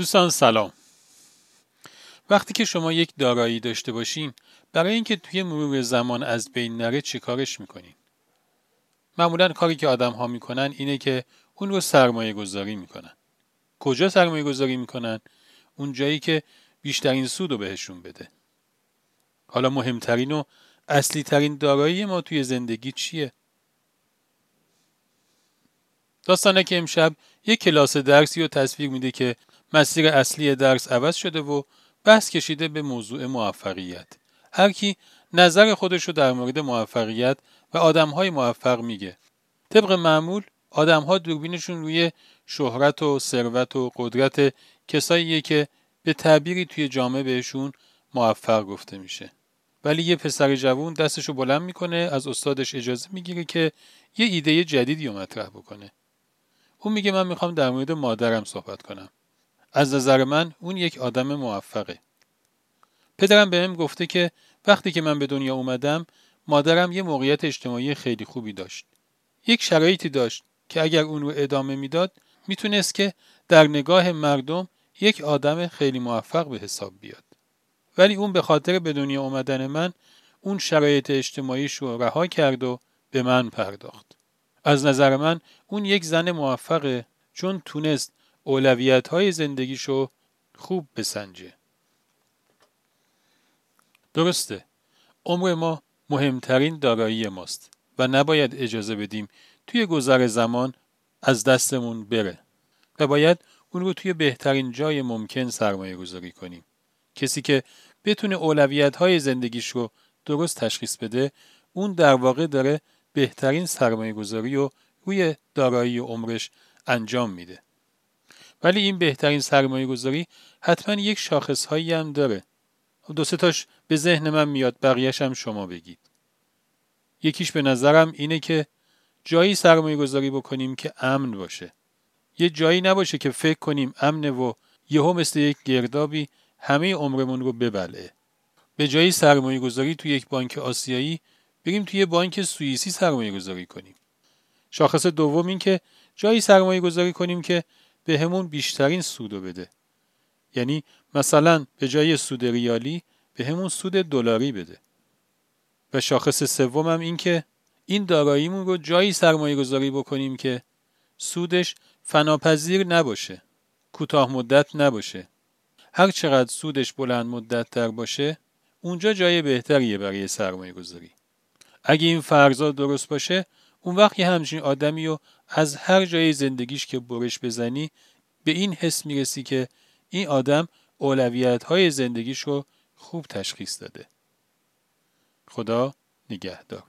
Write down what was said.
دوستان سلام. وقتی که شما یک دارایی داشته باشین برای اینکه توی مرور زمان از بین نره چی کارش می‌کنین؟ معمولا کاری که آدم ها می‌کنن اینه که اون رو سرمایه گذاری می‌کنن. کجا سرمایه گذاری می‌کنن؟ اون جایی که بیشترین سود رو بهشون بده. حالا مهمترین و اصلی ترین دارایی ما توی زندگی چیه؟ داستانه که امشب یک کلاس درسی رو تصویر میده که مسیر اصلی درس عوض شده و بحث کشیده به موضوع موفقیت. هر کی نظر خودش رو در مورد موفقیت و آدمهای موفق میگه. طبق معمول آدمها دوربینشون روی شهرت و ثروت و قدرت کساییه که به تعبیری توی جامعه بهشون موفق گفته میشه. ولی یه پسر جوون دستشو بلند می‌کنه از استادش اجازه می‌گیره که یه ایده جدیدی رو مطرح بکنه. اون میگه من می‌خوام در مورد مادرم صحبت کنم. از نظر من اون یک آدم موفقه. پدرم بهم گفته که وقتی که من به دنیا اومدم مادرم یه موقعیت اجتماعی خیلی خوبی داشت. یک شرایطی داشت که اگر اون رو ادامه می‌داد می‌تونست که در نگاه مردم یک آدم خیلی موفق به حساب بیاد. ولی اون به خاطر به دنیا اومدن من اون شرایط اجتماعیش رو رها کرد و به من پرداخت. از نظر من اون یک زن موفقه چون تونست اولویت های زندگیشو خوب بسنجه. درسته. عمر ما مهمترین دارایی ماست و نباید اجازه بدیم توی گذر زمان از دستمون بره و باید اون رو توی بهترین جای ممکن سرمایه گذاری کنیم. کسی که بتونه اولویت های زندگیش رو درست تشخیص بده اون در واقع داره بهترین سرمایه گذاری رو روی دارایی عمرش انجام میده. ولی این بهترین سرمایه گذاری حتما یک شاخص هایی هم داره. دو سه تاش به ذهن من میاد بقیهش هم شما بگید. یکیش به نظرم اینه که جایی سرمایه گذاری بکنیم که امن باشه. یه جایی نباشه که فکر کنیم امنه و یهو مثل یک گردابی همه عمرمون رو ببلعه. به جایی سرمایه گذاری تو یک بانک آسیایی بریم توی بانک سوئیسی سرمایه گذاری کنیم. شاخص دوم این که جایی سرمایه گذاری کنیم که به همون بیشترین سودو بده. یعنی مثلا به جای سود ریالی به همون سود دلاری بده. و شاخص سوم هم این که این داراییمون رو جایی سرمایه گذاری بکنیم که سودش فناپذیر نباشه کوتاه مدت نباشه. هر چقدر سودش بلند مدت تر باشه اونجا جای بهتریه برای سرمایه گذاری اگه این فرضا درست باشه اون وقت یه همچین آدمی رو از هر جای زندگیش که برش بزنی به این حس می‌رسی که این آدم اولویت های زندگیش رو خوب تشخیص داده. خدا نگهدار.